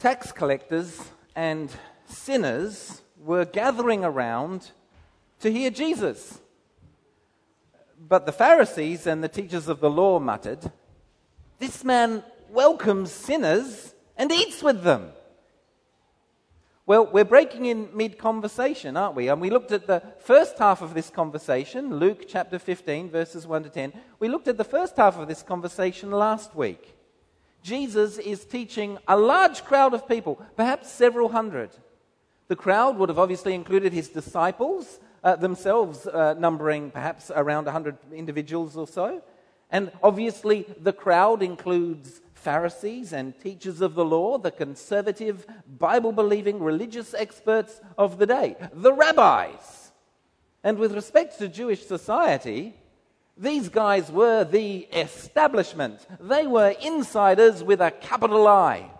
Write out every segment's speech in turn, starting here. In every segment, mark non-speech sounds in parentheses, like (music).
tax collectors and sinners were gathering around to hear Jesus. But the Pharisees and the teachers of the law muttered, This man welcomes sinners and eats with them. Well, we're breaking in mid conversation, aren't we? And we looked at the first half of this conversation, Luke chapter 15, verses 1 to 10. We looked at the first half of this conversation last week. Jesus is teaching a large crowd of people, perhaps several hundred. The crowd would have obviously included his disciples, uh, themselves uh, numbering perhaps around 100 individuals or so. And obviously, the crowd includes Pharisees and teachers of the law, the conservative, Bible believing religious experts of the day, the rabbis. And with respect to Jewish society, these guys were the establishment. They were insiders with a capital I.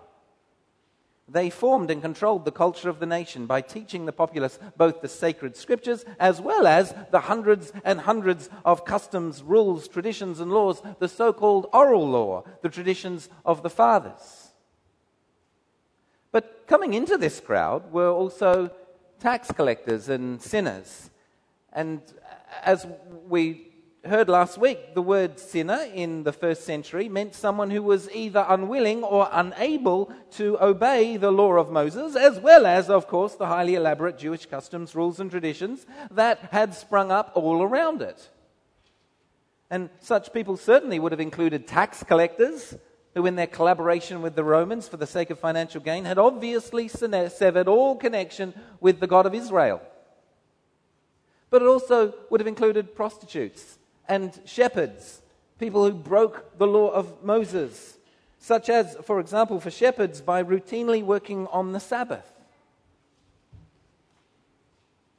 They formed and controlled the culture of the nation by teaching the populace both the sacred scriptures as well as the hundreds and hundreds of customs, rules, traditions, and laws, the so called oral law, the traditions of the fathers. But coming into this crowd were also tax collectors and sinners. And as we heard last week, the word sinner in the first century meant someone who was either unwilling or unable to obey the law of Moses, as well as, of course, the highly elaborate Jewish customs, rules, and traditions that had sprung up all around it. And such people certainly would have included tax collectors, who, in their collaboration with the Romans for the sake of financial gain, had obviously severed all connection with the God of Israel. But it also would have included prostitutes and shepherds, people who broke the law of Moses, such as, for example, for shepherds, by routinely working on the Sabbath.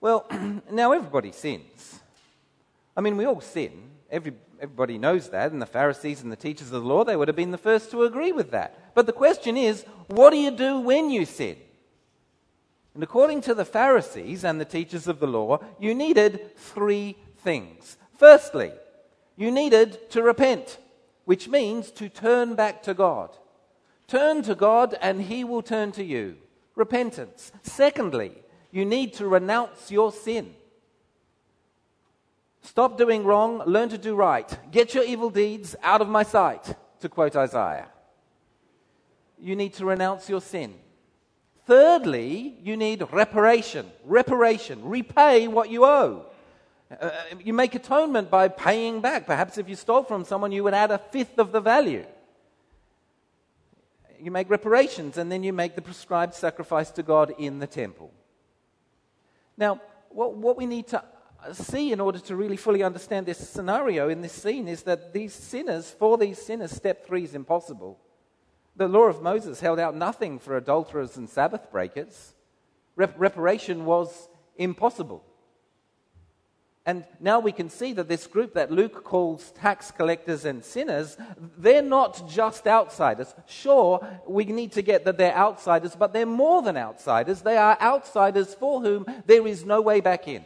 Well, (clears throat) now everybody sins. I mean, we all sin. Every, everybody knows that, and the Pharisees and the teachers of the law, they would have been the first to agree with that. But the question is, what do you do when you sin? And according to the Pharisees and the teachers of the law, you needed three things. Firstly, you needed to repent, which means to turn back to God. Turn to God and He will turn to you. Repentance. Secondly, you need to renounce your sin. Stop doing wrong, learn to do right. Get your evil deeds out of my sight, to quote Isaiah. You need to renounce your sin. Thirdly, you need reparation. Reparation. Repay what you owe. Uh, you make atonement by paying back. Perhaps if you stole from someone, you would add a fifth of the value. You make reparations, and then you make the prescribed sacrifice to God in the temple. Now, what, what we need to see in order to really fully understand this scenario in this scene is that these sinners, for these sinners, step three is impossible. The law of Moses held out nothing for adulterers and Sabbath breakers. Rep- reparation was impossible. And now we can see that this group that Luke calls tax collectors and sinners, they're not just outsiders. Sure, we need to get that they're outsiders, but they're more than outsiders. They are outsiders for whom there is no way back in.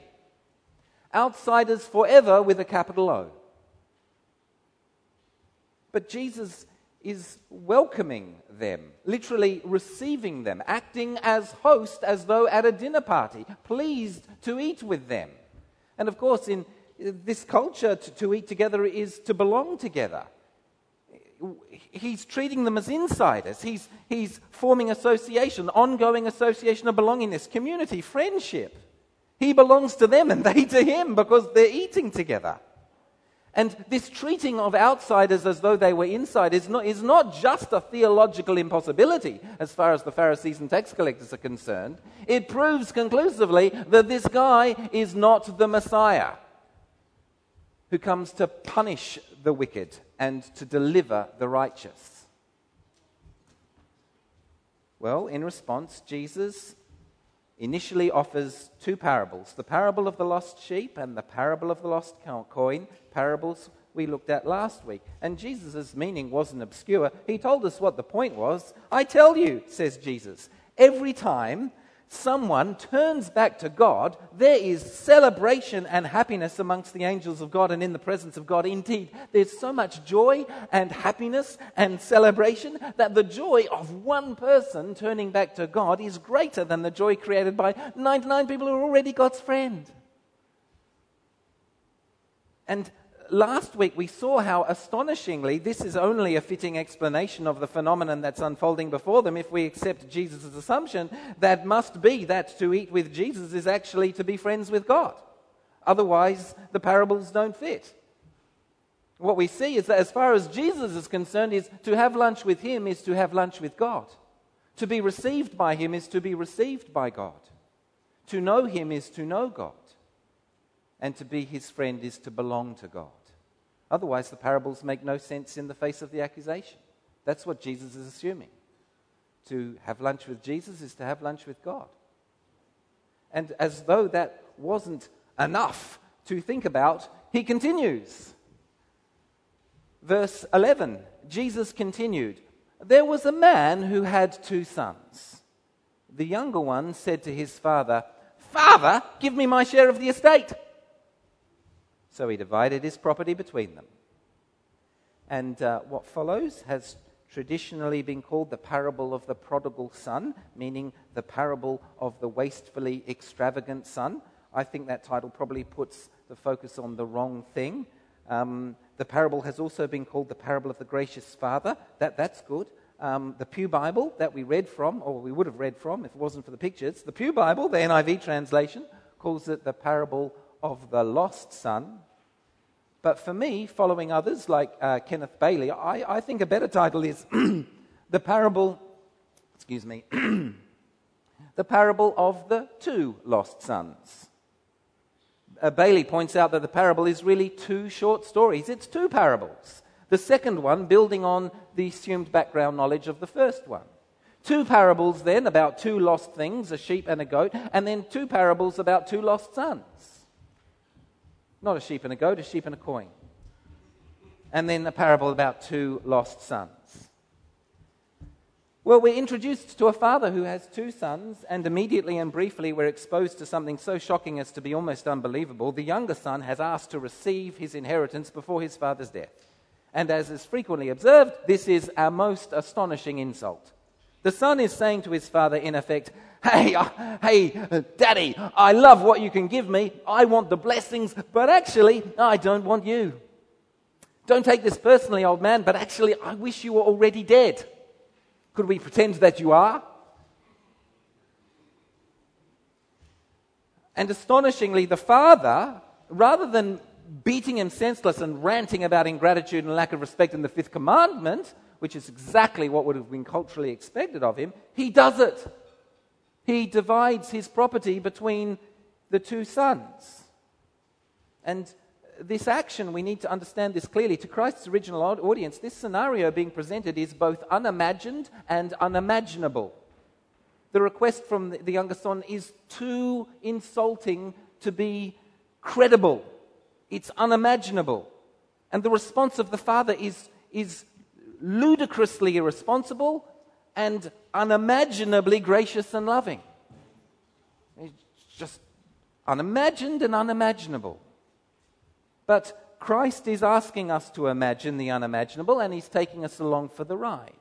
Outsiders forever with a capital O. But Jesus is welcoming them, literally receiving them, acting as host as though at a dinner party, pleased to eat with them. And of course, in uh, this culture, to, to eat together is to belong together. He's treating them as insiders. He's, he's forming association, ongoing association of belongingness, community, friendship. He belongs to them and they to him because they're eating together. And this treating of outsiders as though they were insiders is not, is not just a theological impossibility as far as the Pharisees and tax collectors are concerned. It proves conclusively that this guy is not the Messiah who comes to punish the wicked and to deliver the righteous. Well, in response, Jesus initially offers two parables the parable of the lost sheep and the parable of the lost coin, parables we looked at last week. And Jesus' meaning wasn't obscure. He told us what the point was. I tell you, says Jesus, every time someone turns back to God, there is celebration and happiness amongst the angels of God and in the presence of God. Indeed, there's so much joy and happiness and celebration that the joy of one person turning back to God is greater than the joy created by 99 people who are already God's friend. And last week we saw how astonishingly this is only a fitting explanation of the phenomenon that's unfolding before them if we accept Jesus' assumption that must be that to eat with Jesus is actually to be friends with God. Otherwise, the parables don't fit. What we see is that as far as Jesus is concerned, is to have lunch with him is to have lunch with God. To be received by him is to be received by God. To know him is to know God and to be his friend is to belong to God. Otherwise, the parables make no sense in the face of the accusation. That's what Jesus is assuming. To have lunch with Jesus is to have lunch with God. And as though that wasn't enough to think about, he continues. Verse 11 Jesus continued, There was a man who had two sons. The younger one said to his father, Father, give me my share of the estate. So he divided his property between them. And uh, what follows has traditionally been called the parable of the prodigal son, meaning the parable of the wastefully extravagant son. I think that title probably puts the focus on the wrong thing. Um, the parable has also been called the parable of the gracious father. That, that's good. Um, the Pew Bible that we read from, or we would have read from if it wasn't for the pictures, the Pew Bible, the NIV translation, calls it the parable of the lost son. But for me, following others like uh, Kenneth Bailey, I, I think a better title is (clears throat) The Parable, excuse me, (clears throat) The Parable of the Two Lost Sons. Uh, Bailey points out that the parable is really two short stories. It's two parables. The second one building on the assumed background knowledge of the first one. Two parables then about two lost things, a sheep and a goat, and then two parables about two lost sons. Not a sheep and a goat, a sheep and a coin. And then a parable about two lost sons. Well, we're introduced to a father who has two sons, and immediately and briefly we're exposed to something so shocking as to be almost unbelievable. The younger son has asked to receive his inheritance before his father's death. And as is frequently observed, this is our most astonishing insult. The son is saying to his father, in effect, Hey, uh, hey, uh, daddy, I love what you can give me. I want the blessings, but actually, I don't want you. Don't take this personally, old man, but actually, I wish you were already dead. Could we pretend that you are? And astonishingly, the father, rather than beating him senseless and ranting about ingratitude and lack of respect in the fifth commandment, which is exactly what would have been culturally expected of him, he does it he divides his property between the two sons. And this action, we need to understand this clearly. To Christ's original audience, this scenario being presented is both unimagined and unimaginable. The request from the younger son is too insulting to be credible, it's unimaginable. And the response of the father is, is ludicrously irresponsible and unimaginably gracious and loving. It's just unimagined and unimaginable. But Christ is asking us to imagine the unimaginable, and He's taking us along for the ride.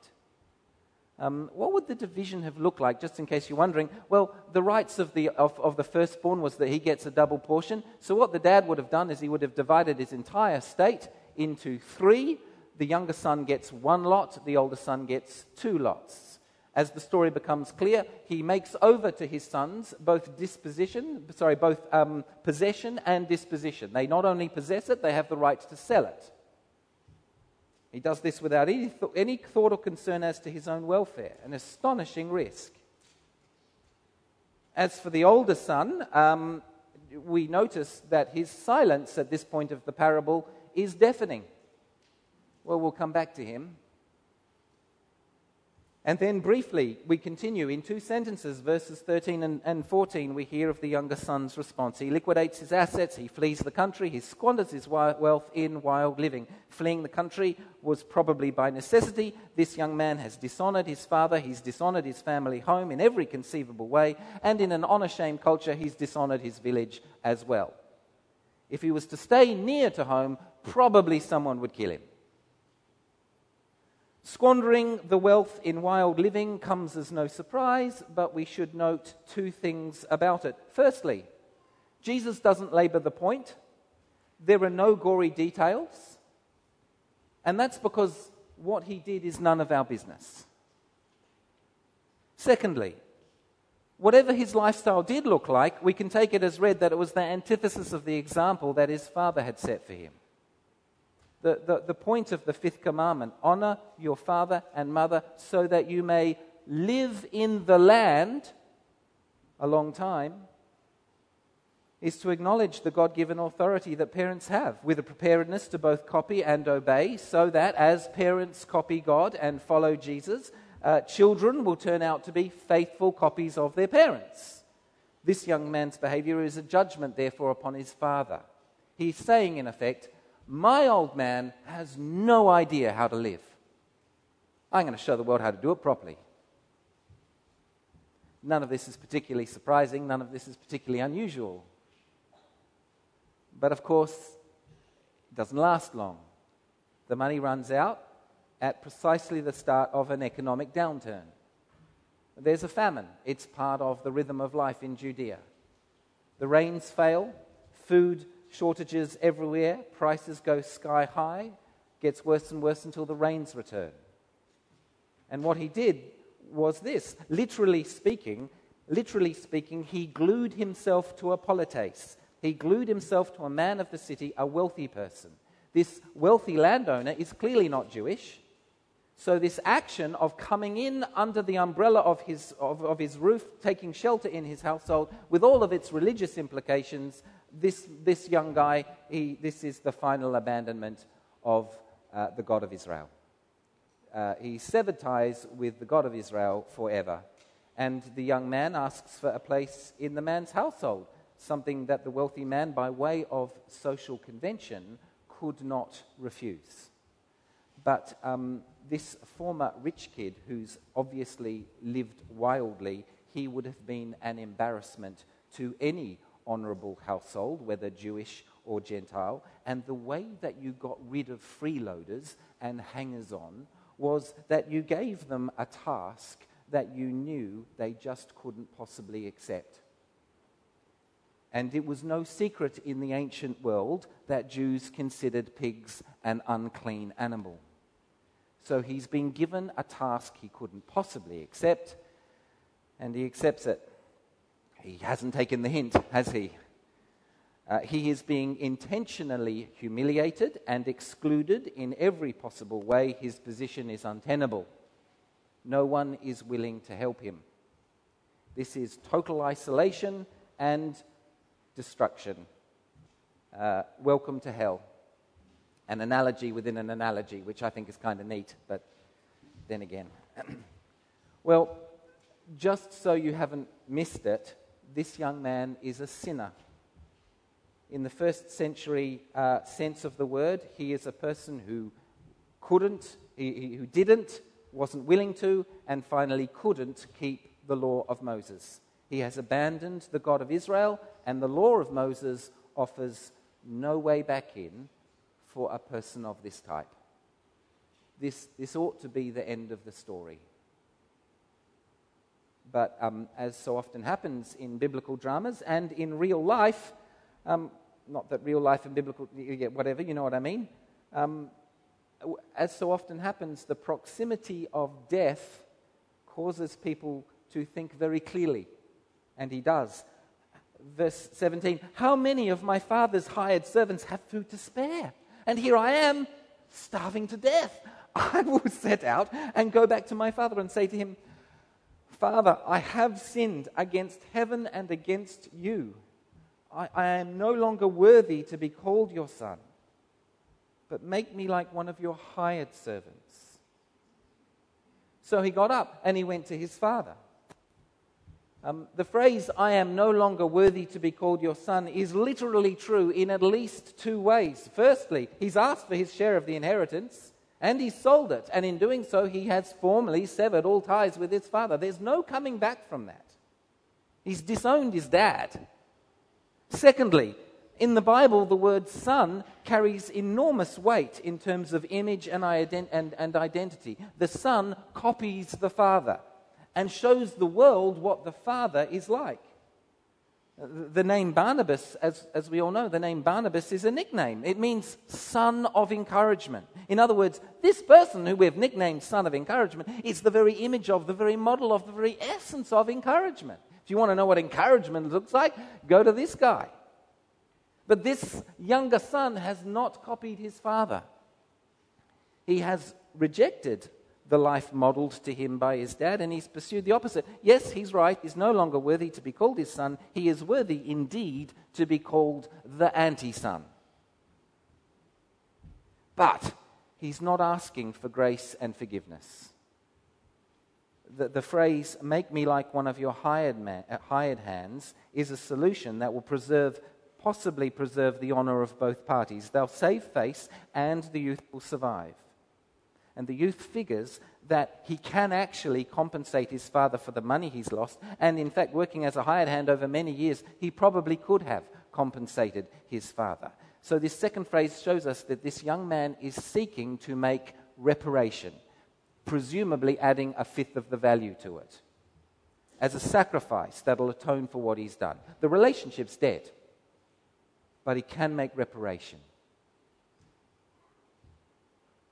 Um, what would the division have looked like, just in case you're wondering? Well, the rights of the, of, of the firstborn was that he gets a double portion. So, what the dad would have done is he would have divided his entire estate into three. The younger son gets one lot, the older son gets two lots. As the story becomes clear, he makes over to his sons both disposition, sorry, both um, possession and disposition. They not only possess it, they have the right to sell it. He does this without any, th- any thought or concern as to his own welfare, an astonishing risk. As for the older son, um, we notice that his silence at this point of the parable is deafening. Well, we'll come back to him. And then briefly, we continue in two sentences, verses 13 and, and, 14. We hear of the younger son's response. He liquidates his assets, he flees the country, he squanders his wealth in wild living. Fleeing the country was probably by necessity. This young man has dishonored his father, he's dishonored his family home in every conceivable way, and in an honor shame culture, he's dishonored his village as well. If he was to stay near to home, probably someone would kill him. Squandering the wealth in wild living comes as no surprise, but we should note two things about it. Firstly, Jesus doesn't labor the point. There are no gory details. And that's because what he did is none of our business. Secondly, whatever his lifestyle did look like, we can take it as read that it was the antithesis of the example that his father had set for him the, the, the point of the fifth commandment honor your father and mother so that you may live in the land a long time is to acknowledge the God given authority that parents have with a preparedness to both copy and obey, so that as parents copy God and follow Jesus, uh, children will turn out to be faithful copies of their parents. This young man's behavior is a judgment, therefore, upon his father. He's saying, in effect, my old man has no idea how to live. I'm going to show the world how to do it properly. None of this is particularly surprising, none of this is particularly unusual. But of course, it doesn't last long. The money runs out at precisely the start of an economic downturn. There's a famine. It's part of the rhythm of life in Judea. The rains fail, food shortages everywhere, prices go sky high, gets worse and worse until the rains return. And what he did was this literally speaking, literally speaking, he glued himself to a polites. He glued himself to a man of the city, a wealthy person. This wealthy landowner is clearly not Jewish. So, this action of coming in under the umbrella of his, of, of his roof, taking shelter in his household, with all of its religious implications, this, this young guy, he, this is the final abandonment of uh, the God of Israel. Uh, he severed ties with the God of Israel forever. And the young man asks for a place in the man's household, something that the wealthy man, by way of social convention, could not refuse. But um, this former rich kid, who's obviously lived wildly, he would have been an embarrassment to any honorable household, whether Jewish or Gentile. And the way that you got rid of freeloaders and hangers on was that you gave them a task that you knew they just couldn't possibly accept. And it was no secret in the ancient world that Jews considered pigs an unclean animal. So he's been given a task he couldn't possibly accept, and he accepts it. He hasn't taken the hint, has he? Uh, he is being intentionally humiliated and excluded in every possible way. His position is untenable. No one is willing to help him. This is total isolation and destruction. Uh, welcome to hell. An analogy within an analogy, which I think is kind of neat, but then again. (clears throat) well, just so you haven't missed it, this young man is a sinner. In the first century uh, sense of the word, he is a person who couldn't, he, who didn't, wasn't willing to, and finally couldn't keep the law of Moses. He has abandoned the God of Israel, and the law of Moses offers no way back in for a person of this type. This, this ought to be the end of the story. But um, as so often happens in biblical dramas and in real life, um, not that real life and biblical, whatever, you know what I mean. Um, as so often happens, the proximity of death causes people to think very clearly. And he does. Verse 17 How many of my father's hired servants have food to spare? And here I am, starving to death. (laughs) I will set out and go back to my father and say to him, Father, I have sinned against heaven and against you. I, I, am no longer worthy to be called your son, but make me like one of your hired servants. So he got up and he went to his father. Um, the phrase, I am no longer worthy to be called your son, is literally true in at least two ways. Firstly, he's asked for his share of the inheritance and he sold it. And in doing so, he has formally severed all ties with his father. There's no coming back from that. He's disowned his dad. Secondly, in the Bible, the word son carries enormous weight in terms of image and, ident- and, and identity. The son copies the father and shows the world what the Father is like. The name Barnabas, as, as we all know, the name Barnabas is a nickname. It means son of encouragement. In other words, this person who we've nicknamed son of encouragement is the very image of, the very model of, the very essence of encouragement. If you want to know what encouragement looks like, go to this guy. But this younger son has not copied his father. He has rejected the life modeled to him by his dad, and he's pursued the opposite. Yes, he's right. He's no longer worthy to be called his son. He is worthy indeed to be called the anti son. But he's not asking for grace and forgiveness. The, the phrase, make me like one of your hired, man, uh, hired hands, is a solution that will preserve, possibly preserve the honor of both parties. They'll save face, and the youth will survive. And the youth figures that he can actually compensate his father for the money he's lost. And in fact, working as a hired hand over many years, he probably could have compensated his father. So, this second phrase shows us that this young man is seeking to make reparation, presumably adding a fifth of the value to it as a sacrifice that'll atone for what he's done. The relationship's dead, but he can make reparation.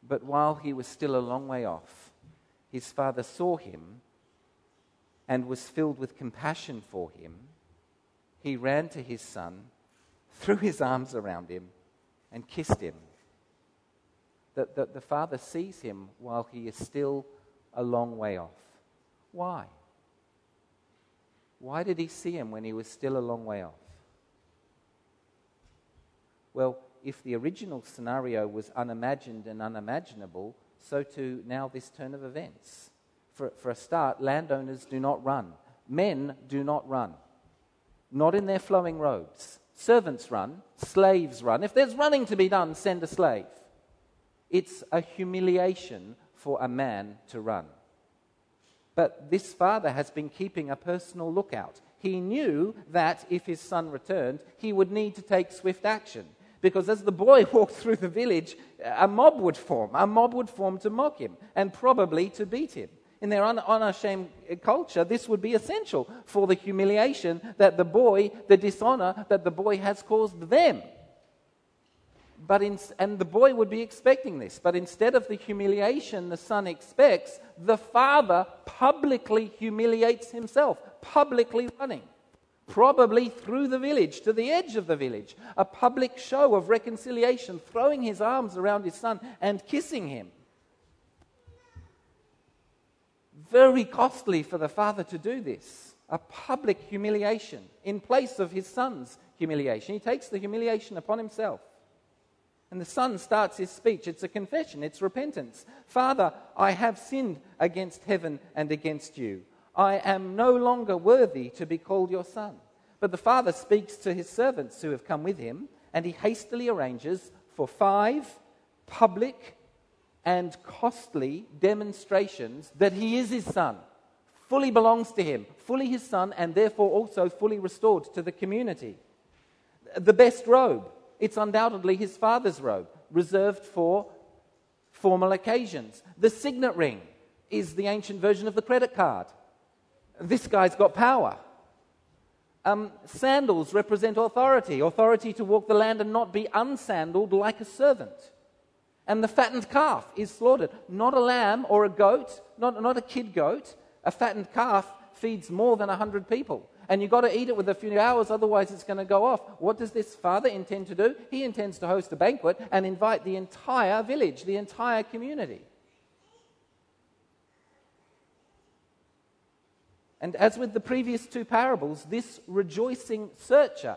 But while he was still a long way off, his father saw him and was filled with compassion for him. He ran to his son, threw his arms around him, and kissed him. That the, the father sees him while he is still a long way off. Why? Why did he see him when he was still a long way off? Well, if the original scenario was unimagined and unimaginable, so too now this turn of events. For, for a start, landowners do not run. Men do not run. Not in their flowing robes. Servants run. Slaves run. If there's running to be done, send a slave. It's a humiliation for a man to run. But this father has been keeping a personal lookout. He knew that if his son returned, he would need to take swift action. Because as the boy (laughs) walked through the village, a mob would form. A mob would form to mock him and probably to beat him. In their un- unashamed eh, culture, this would be essential for the humiliation that the boy, the dishonor that the boy has caused them. But in, and the boy would be expecting this. But instead of the humiliation the son expects, the father publicly humiliates himself, publicly running probably through the village to the edge of the village, a public show of reconciliation, throwing his arms around his son and kissing him. Very costly for the father to do this, a public humiliation in place of his son's humiliation. He takes the humiliation upon himself. And the son starts his speech. It's a confession, it's repentance. Father, I have sinned against heaven and against you. I am no longer worthy to be called your son. But the father speaks to his servants who have come with him, and he hastily arranges for five public and costly demonstrations that he is his son, fully belongs to him, fully his son, and therefore also fully restored to the community. The best robe, it's undoubtedly his father's robe, reserved for formal occasions. The signet ring is the ancient version of the credit card this guy's got power. Um, sandals represent authority, authority to walk the land and not be unsandaled like a servant. And the fattened calf is slaughtered. Not a lamb or a goat, not, not a kid goat. A fattened calf feeds more than 100 people. And you've got to eat it with a few hours, otherwise, it's going to go off. What does this father intend to do? He intends to host a banquet and invite the entire village, the entire community. And as with the previous two parables, this rejoicing searcher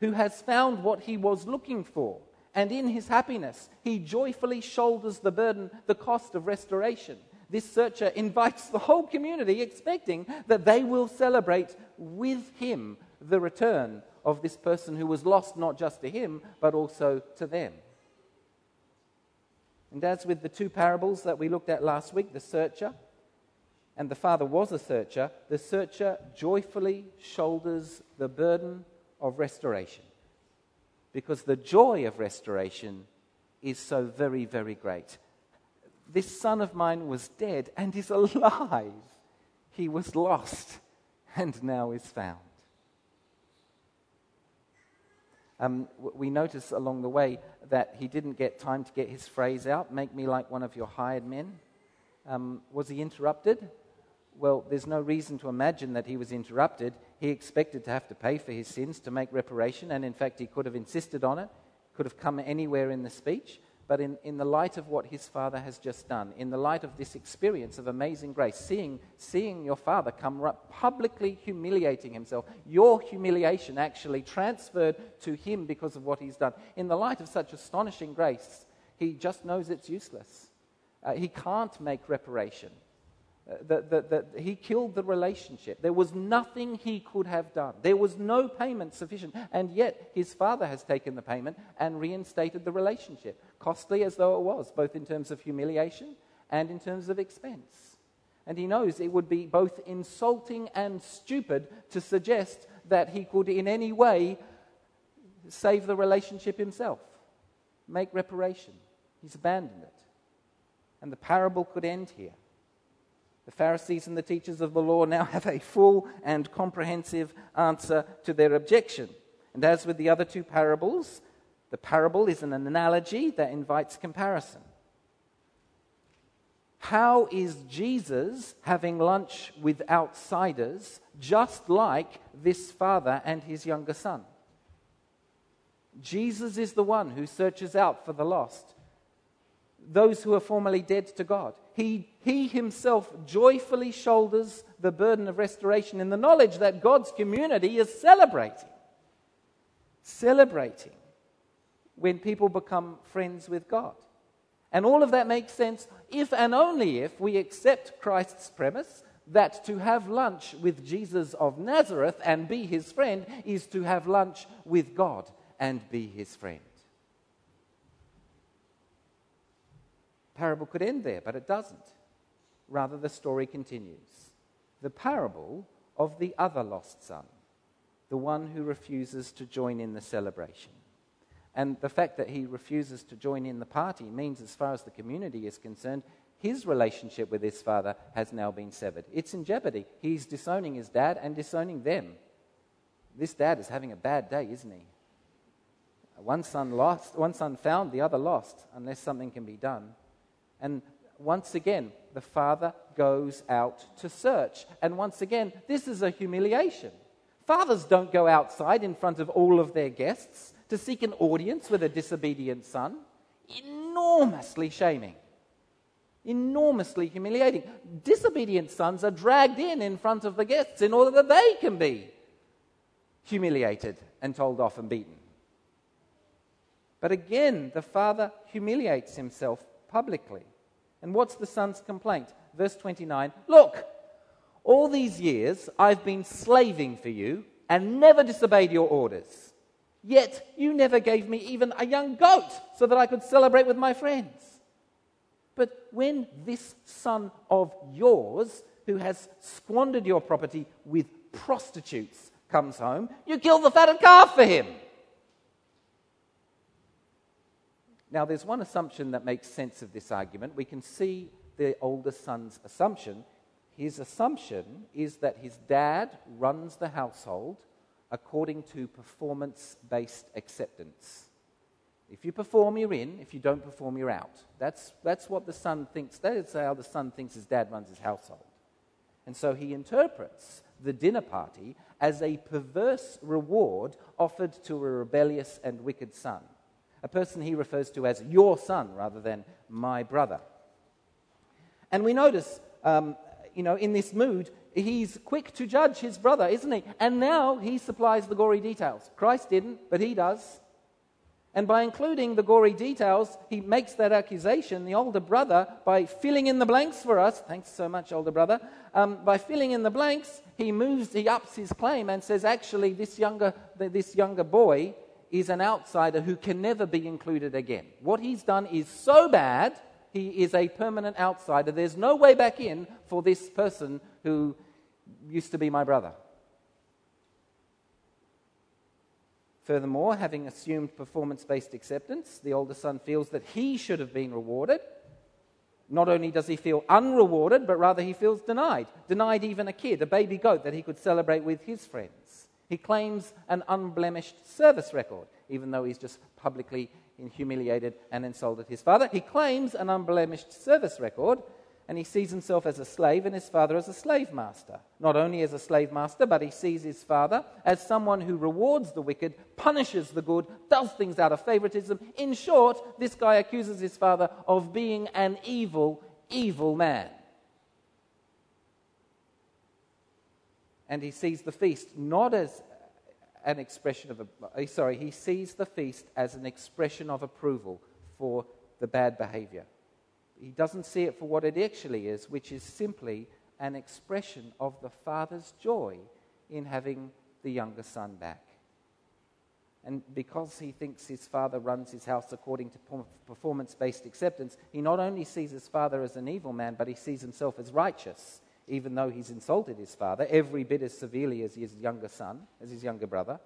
who has found what he was looking for, and in his happiness, he joyfully shoulders the burden, the cost of restoration. this searcher invites the whole community, expecting that they will celebrate with him the return of this person who was lost not just to him, but also to them. And as with the two parables that we looked at last week, the searcher and the father was a searcher, the searcher joyfully shoulders the burden of restoration. Because the joy of restoration is so very, very great. This son of mine was dead and is alive. He was lost and now is found. Um, we notice along the way that he didn't get time to get his phrase out, make me like one of your hired men. Um, was he interrupted? Well, there's no reason to imagine that he was interrupted. He expected to have to pay for his sins to make reparation, and in fact, he could have insisted on it, could have come anywhere in the speech. But in, in the light of what his father has just done, in the light of this experience of amazing grace, seeing, seeing your father come up publicly humiliating himself, your humiliation actually transferred to him because of what he's done, in the light of such astonishing grace, he just knows it's useless. Uh, he can't make reparation Uh, that, that, that he killed the relationship. There was nothing he could have done. There was no payment sufficient. And yet, his father has taken the payment and reinstated the relationship, costly as though it was, both in terms of humiliation and in terms of expense. And he knows it would be both insulting and stupid to suggest that he could in any way save the relationship himself, make reparation. He's abandoned it. And the parable could end here. The Pharisees and the teachers of the law now (laughs) have a full and comprehensive answer to their objection. And as with the other two parables, the parable is an analogy that invites comparison. How is Jesus having lunch with outsiders just like this father and his younger son? Jesus is the one who searches out for the lost, those who are formerly dead to God he, he himself joyfully shoulders the burden of restoration in the knowledge that God's community is celebrating. Celebrating when people become friends with God. And all of that makes sense if and only if we accept Christ's premise that to have lunch with Jesus of Nazareth and be his friend is to have lunch with God and be his friend. Parable could end there, but it doesn't. Rather, the story continues. The parable of the other lost son, the one who refuses to join in the celebration. And the fact that he refuses to join in the party means, as far as the community is concerned, his relationship with his father has now been severed. It's in jeopardy. He's disowning his dad and disowning them. This dad is having a bad day, isn't he? One son lost, one son found, the other lost, unless something can be done. And once again, the father goes out to search. And once again, this is a humiliation. Fathers don't go outside in front of all of their guests to seek an audience with a disobedient son. Enormously shaming. Enormously humiliating. Disobedient sons are dragged in in front of the guests in order that they can be humiliated and told off and beaten. But again, the father humiliates himself publicly. And what's the son's complaint? Verse 29 Look, all these years I've been slaving for you and never disobeyed your orders. Yet you never gave me even a young goat so that I could celebrate with my friends. But when this son of yours, who has squandered your property with prostitutes, comes home, you kill the fatted calf for him. Now, there's one assumption that makes sense of this argument. We can see the older son's assumption. His assumption is that his dad runs the household according to performance based acceptance. If you perform, you're in. If you don't perform, you're out. That's, that's what the son thinks. That is how the son thinks his dad runs his household. And so he interprets the dinner party as a perverse reward offered to a rebellious and wicked son a person he refers to as your son rather than my brother. And we notice, um, you know, in this mood, he's quick to judge his brother, isn't he? And now he supplies the gory details. Christ didn't, but he does. And by including the gory details, he makes that accusation, the older brother, by filling in the blanks for us. Thanks so much, older brother. Um, by filling in the blanks, he moves, he ups his claim and says, actually, this younger, this younger boy is an outsider who can never be included again. What he's done is so bad, he is a permanent outsider. There's no way back in for this person who used to be my brother. Furthermore, having assumed performance based acceptance, the older son feels that he should have been rewarded. Not only does he feel unrewarded, but rather he feels denied. Denied even a kid, a baby goat that he could celebrate with his friends. He claims an unblemished service record, even though he's just publicly humiliated and insulted his father. He claims an unblemished service record, and he sees himself as a slave and his father as a slave master. Not only as a slave master, but he sees his father as someone who rewards the wicked, punishes the good, does things out of favoritism. In short, this guy accuses his father of being an evil, evil man. And he sees the feast not as an expression of, a, eh, sorry, he sees the feast as an expression of approval for the bad behavior he doesn't see it for what it actually is, which is simply an expression of the father's joy in having the younger son back. And because he thinks his father runs his house according to performance based acceptance, he not only sees his father as an evil man, but he sees himself as righteous, even though he's insulted his father every bit as severely as his younger son, as his younger brother,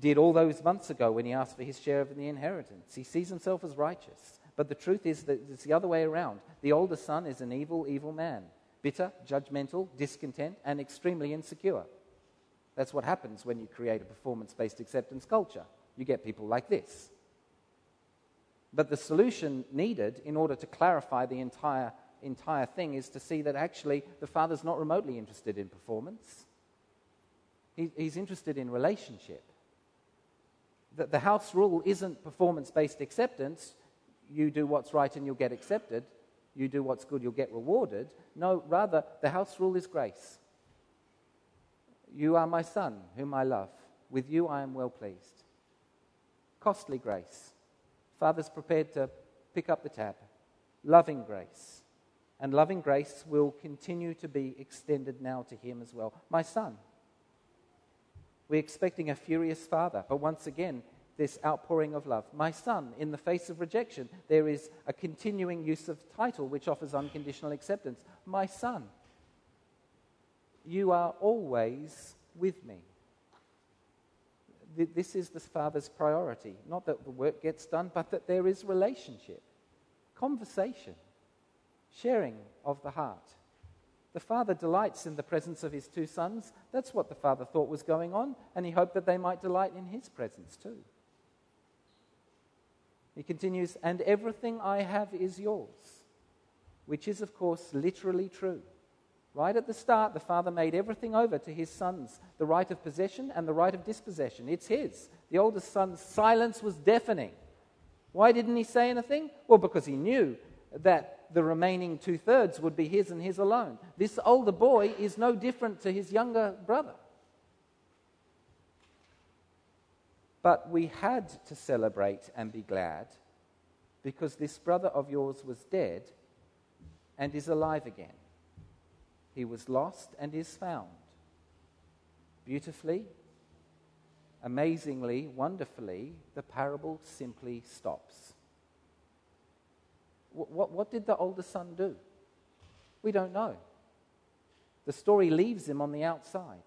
did all those months ago when he asked for his share of the inheritance. He sees himself as righteous. But the truth is that it's the other way around. The older son is an evil, evil man, bitter, judgmental, discontent, and extremely insecure. That's what happens when you create a performance based acceptance culture. You get people like this. But the solution needed in order to clarify the entire, entire thing is to see that actually the father's not remotely interested in performance, he, he's interested in relationship. That the house rule isn't performance based acceptance, you do what's right and you'll get accepted, you do what's good, you'll get rewarded. No, rather, the house rule is grace. You are my son, whom I love. With you I am well pleased. Costly grace. Father's prepared to pick up the tab. Loving grace. And loving grace will continue to be extended now to him as well. My son. We're expecting a furious father, but once again, this outpouring of love. My son, in the face of rejection, there is a continuing use of title which offers unconditional acceptance. My son, you are always with me. This is the father's priority. Not that the work gets done, but that there is relationship, conversation, sharing of the heart. The father delights in the presence of his two sons. That's what the father thought was going on, and he hoped that they might delight in his presence too. He continues, and everything I have is yours, which is, of course, literally true. Right at the start, the father made everything over to his sons the right of possession and the right of dispossession. It's his. The oldest son's silence was deafening. Why didn't he say anything? Well, because he knew that the remaining two thirds would be his and his alone. This older boy is no different to his younger brother. But we had to celebrate and be glad because this brother of yours was dead and is alive again. He was lost and is found. Beautifully, amazingly, wonderfully, the parable simply stops. What, what, did the older son do? We don't know. The story leaves him on the outside.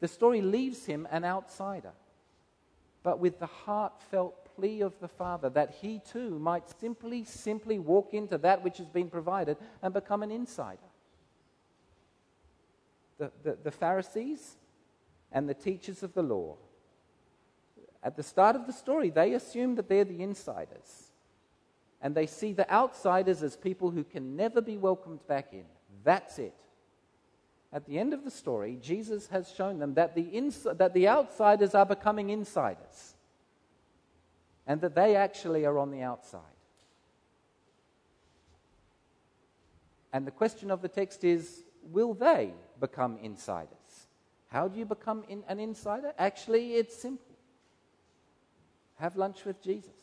The story leaves him an outsider but with the heartfelt plea of the Father that he too might simply, simply walk into that which has been provided and become an insider. The, the, the Pharisees and the teachers of the law, at the start of the story, they assume that they're the insiders. And they see the outsiders as people who can never be welcomed back in. That's it. At the end of the story, Jesus has shown them that the, that the outsiders are becoming insiders and that they actually are on the outside. And the question of the text is will they become insiders? How do you become in an insider? Actually, it's simple. have lunch with Jesus.